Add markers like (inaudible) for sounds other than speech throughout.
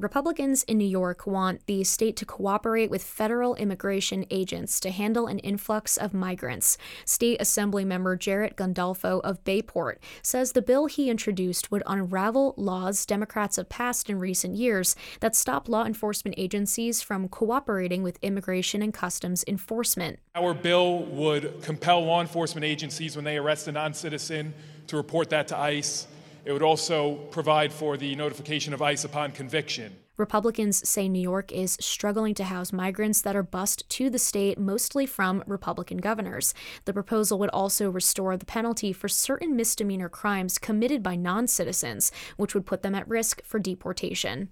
Republicans in New York want the state to cooperate with federal immigration agents to handle an influx of migrants. State Assembly member Jarrett Gandolfo of Bayport says the bill he introduced would unravel laws Democrats have passed in recent years that stop law enforcement agencies from cooperating with immigration and customs enforcement. Our bill would compel law enforcement agencies when they arrest a non citizen to report that to ICE it would also provide for the notification of ICE upon conviction. Republicans say New York is struggling to house migrants that are bused to the state, mostly from Republican governors. The proposal would also restore the penalty for certain misdemeanor crimes committed by non citizens, which would put them at risk for deportation.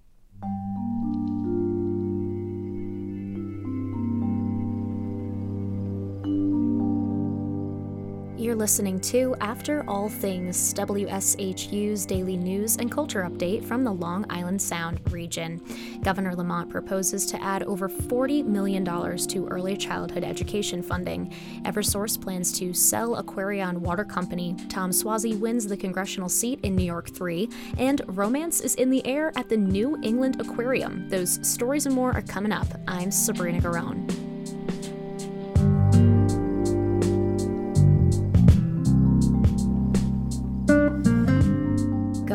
You're listening to After All Things, WSHU's daily news and culture update from the Long Island Sound region. Governor Lamont proposes to add over $40 million to early childhood education funding. Eversource plans to sell Aquarion Water Company. Tom Suozzi wins the congressional seat in New York 3. And romance is in the air at the New England Aquarium. Those stories and more are coming up. I'm Sabrina Garone.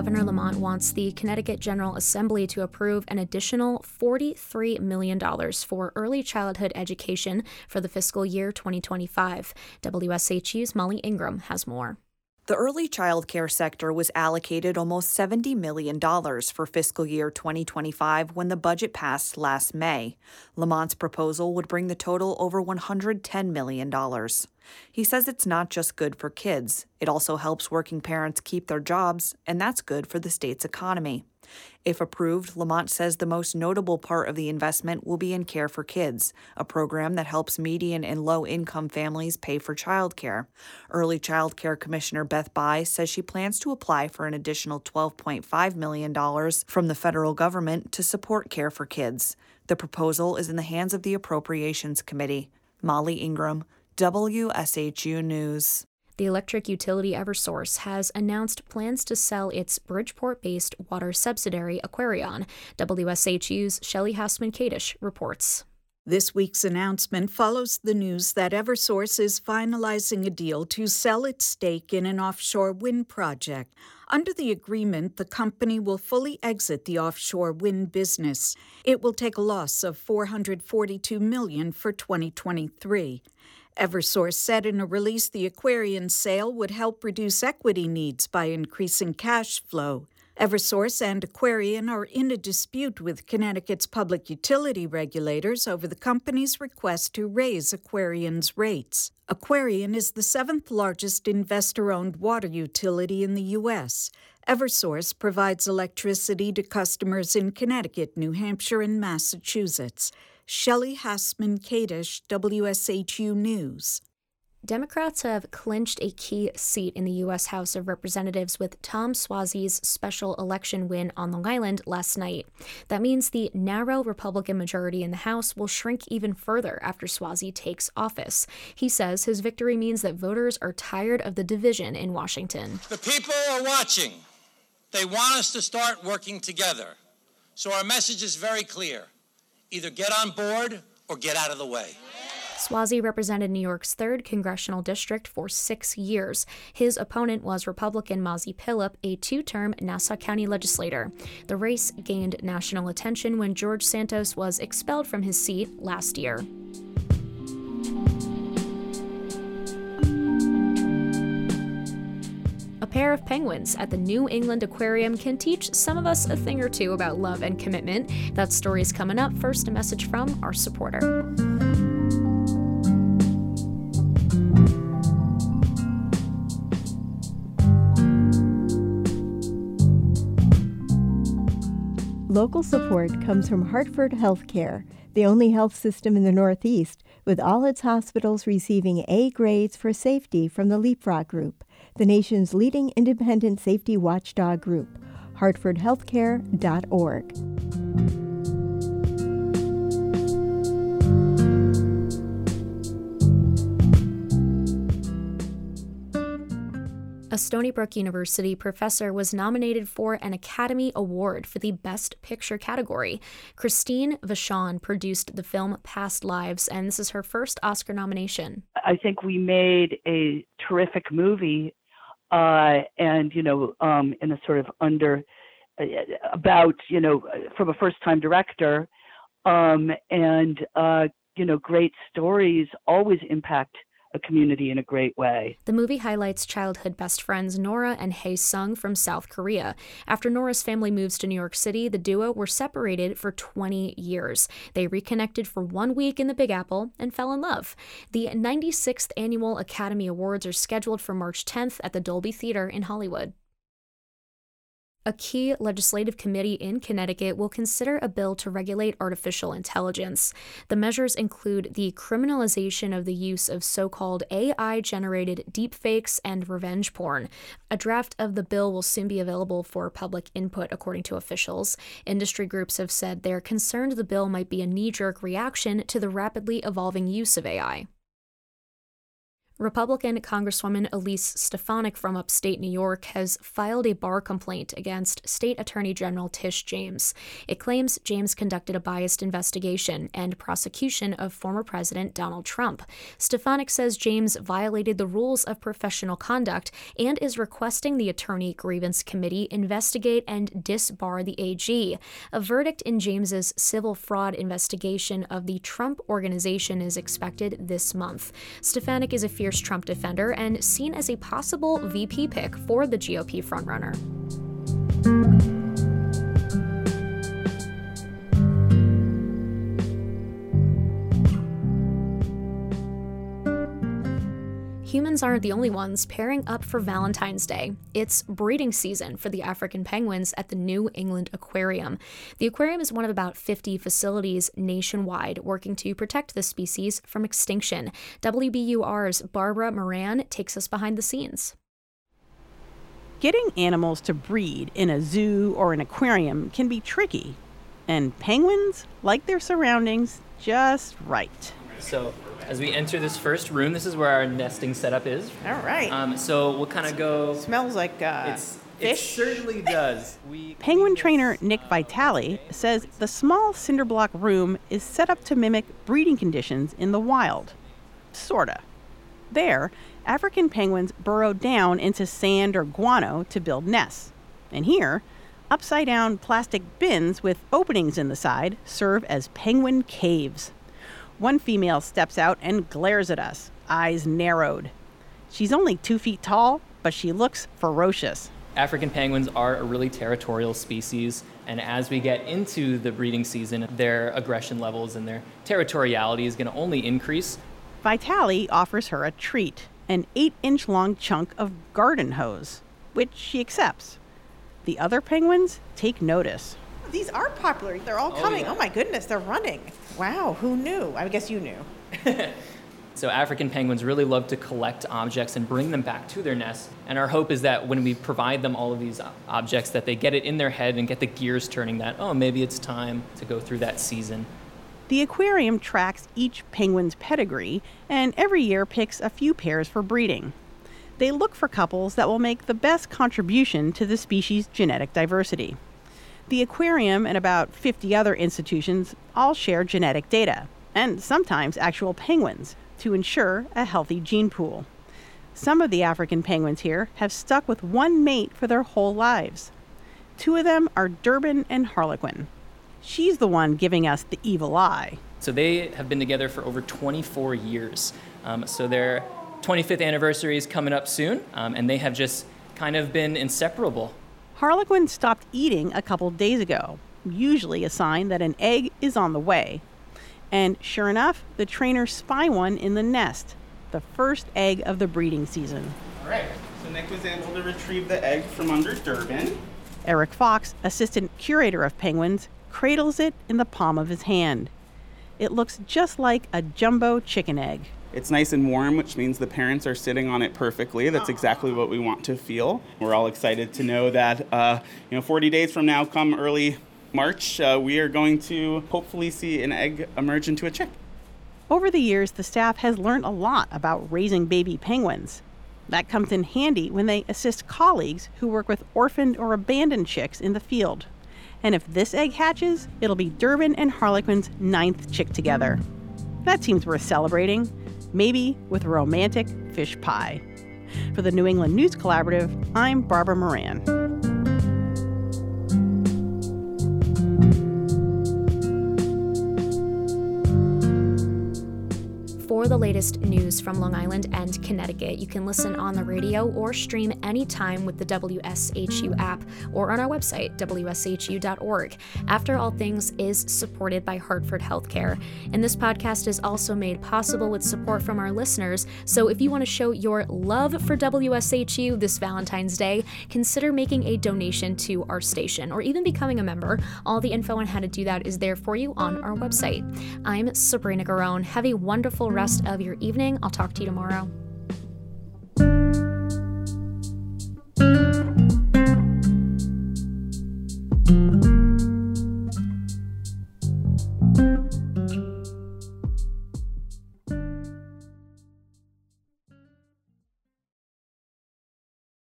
Governor Lamont wants the Connecticut General Assembly to approve an additional $43 million for early childhood education for the fiscal year 2025. WSHU's Molly Ingram has more. The early child care sector was allocated almost $70 million for fiscal year 2025 when the budget passed last May. Lamont's proposal would bring the total over $110 million. He says it's not just good for kids, it also helps working parents keep their jobs, and that's good for the state's economy. If approved, Lamont says the most notable part of the investment will be in Care for Kids, a program that helps median and low income families pay for childcare. Early Child Care Commissioner Beth Bye says she plans to apply for an additional $12.5 million from the federal government to support Care for Kids. The proposal is in the hands of the Appropriations Committee. Molly Ingram, WSHU News. The electric utility Eversource has announced plans to sell its Bridgeport based water subsidiary Aquarion. WSHU's Shelly Hausman Kadish reports. This week's announcement follows the news that Eversource is finalizing a deal to sell its stake in an offshore wind project. Under the agreement, the company will fully exit the offshore wind business. It will take a loss of 442 million for 2023. Eversource said in a release the Aquarion sale would help reduce equity needs by increasing cash flow. Eversource and Aquarion are in a dispute with Connecticut's public utility regulators over the company's request to raise Aquarion's rates. Aquarion is the seventh largest investor owned water utility in the U.S. Eversource provides electricity to customers in Connecticut, New Hampshire, and Massachusetts. Shelley Hausman Kadish, WSHU News. Democrats have clinched a key seat in the U.S. House of Representatives with Tom Suozzi's special election win on Long Island last night. That means the narrow Republican majority in the House will shrink even further after Suozzi takes office. He says his victory means that voters are tired of the division in Washington. The people are watching. They want us to start working together. So our message is very clear. Either get on board or get out of the way. Suozzi represented New York's 3rd congressional district for six years. His opponent was Republican Mazi Pilip, a two term Nassau County legislator. The race gained national attention when George Santos was expelled from his seat last year. Pair of penguins at the New England Aquarium can teach some of us a thing or two about love and commitment. That story is coming up. First, a message from our supporter. Local support comes from Hartford Healthcare, the only health system in the Northeast, with all its hospitals receiving A grades for safety from the Leapfrog Group the nation's leading independent safety watchdog group, hartfordhealthcare.org. A Stony Brook University professor was nominated for an Academy Award for the Best Picture category. Christine Vachon produced the film Past Lives, and this is her first Oscar nomination. I think we made a terrific movie, uh, and, you know, um, in a sort of under, uh, about, you know, from a first time director. Um, and, uh, you know, great stories always impact a community in a great way. The movie highlights childhood best friends Nora and Hae Sung from South Korea. After Nora's family moves to New York City, the duo were separated for 20 years. They reconnected for one week in the Big Apple and fell in love. The 96th Annual Academy Awards are scheduled for March 10th at the Dolby Theater in Hollywood. A key legislative committee in Connecticut will consider a bill to regulate artificial intelligence. The measures include the criminalization of the use of so called AI generated deepfakes and revenge porn. A draft of the bill will soon be available for public input, according to officials. Industry groups have said they're concerned the bill might be a knee jerk reaction to the rapidly evolving use of AI. Republican Congresswoman Elise Stefanik from upstate New York has filed a bar complaint against State Attorney General Tish James. It claims James conducted a biased investigation and prosecution of former President Donald Trump. Stefanik says James violated the rules of professional conduct and is requesting the Attorney Grievance Committee investigate and disbar the AG. A verdict in James's civil fraud investigation of the Trump Organization is expected this month. Stefanik is a fierce Trump defender and seen as a possible VP pick for the GOP frontrunner. Humans aren't the only ones pairing up for Valentine's Day. It's breeding season for the African penguins at the New England Aquarium. The aquarium is one of about 50 facilities nationwide working to protect the species from extinction. WBUR's Barbara Moran takes us behind the scenes. Getting animals to breed in a zoo or an aquarium can be tricky, and penguins like their surroundings just right. So as we enter this first room, this is where our nesting setup is. All right. Um, so we'll kind of go. Smells like uh, It's, fish. it certainly does. (laughs) We Penguin trainer Nick Vitale says the small cinder block room is set up to mimic breeding conditions in the wild. Sorta. There, African penguins burrow down into sand or guano to build nests. And here, upside down plastic bins with openings in the side serve as penguin caves. One female steps out and glares at us, eyes narrowed. She's only two feet tall, but she looks ferocious. African penguins are a really territorial species, and as we get into the breeding season, their aggression levels and their territoriality is going to only increase. Vitale offers her a treat an eight inch long chunk of garden hose, which she accepts. The other penguins take notice. These are popular. They're all Oh, coming. yeah. Oh my goodness, they're running. Wow, who knew? I guess you knew. (laughs) So African penguins really love to collect objects and bring them back to their nest. And our hope is that when we provide them all of these objects, that they get it in their head and get the gears turning. That oh, maybe it's time to go through that season. The aquarium tracks each penguin's pedigree and every year picks a few pairs for breeding. They look for couples that will make the best contribution to the species' genetic diversity. The aquarium and about 50 other institutions all share genetic data, and sometimes actual penguins, to ensure a healthy gene pool. Some of the African penguins here have stuck with one mate for their whole lives. Two of them are Durban and Harlequin. She's the one giving us the evil eye. So they have been together for over 24 years. Um, so their 25th anniversary is coming up soon, um, and they have just kind of been inseparable. Harlequin stopped eating a couple days ago, usually a sign that an egg is on the way. And sure enough, the trainers spy one in the nest, the first egg of the breeding season. All right, so Nick was able to retrieve the egg from under Durban. Eric Fox, assistant curator of penguins, cradles it in the palm of his hand. It looks just like a jumbo chicken egg. It's nice and warm, which means the parents are sitting on it perfectly. That's exactly what we want to feel. We're all excited to know that, uh, you know, 40 days from now, come early March, uh, we are going to hopefully see an egg emerge into a chick. Over the years, the staff has learned a lot about raising baby penguins. That comes in handy when they assist colleagues who work with orphaned or abandoned chicks in the field. And if this egg hatches, it'll be Durban and Harlequin's ninth chick together. That seems worth celebrating, maybe with a romantic fish pie. For the New England News Collaborative, I'm Barbara Moran. For the latest news from Long Island and Connecticut, you can listen on the radio or stream anytime with the WSHU app or on our website, wshu.org. After All Things is supported by Hartford Healthcare. And this podcast is also made possible with support from our listeners. So if you want to show your love for WSHU this Valentine's Day, consider making a donation to our station or even becoming a member. All the info on how to do that is there for you on our website. I'm Sabrina Garone. Have a wonderful rest rest of your evening. I'll talk to you tomorrow.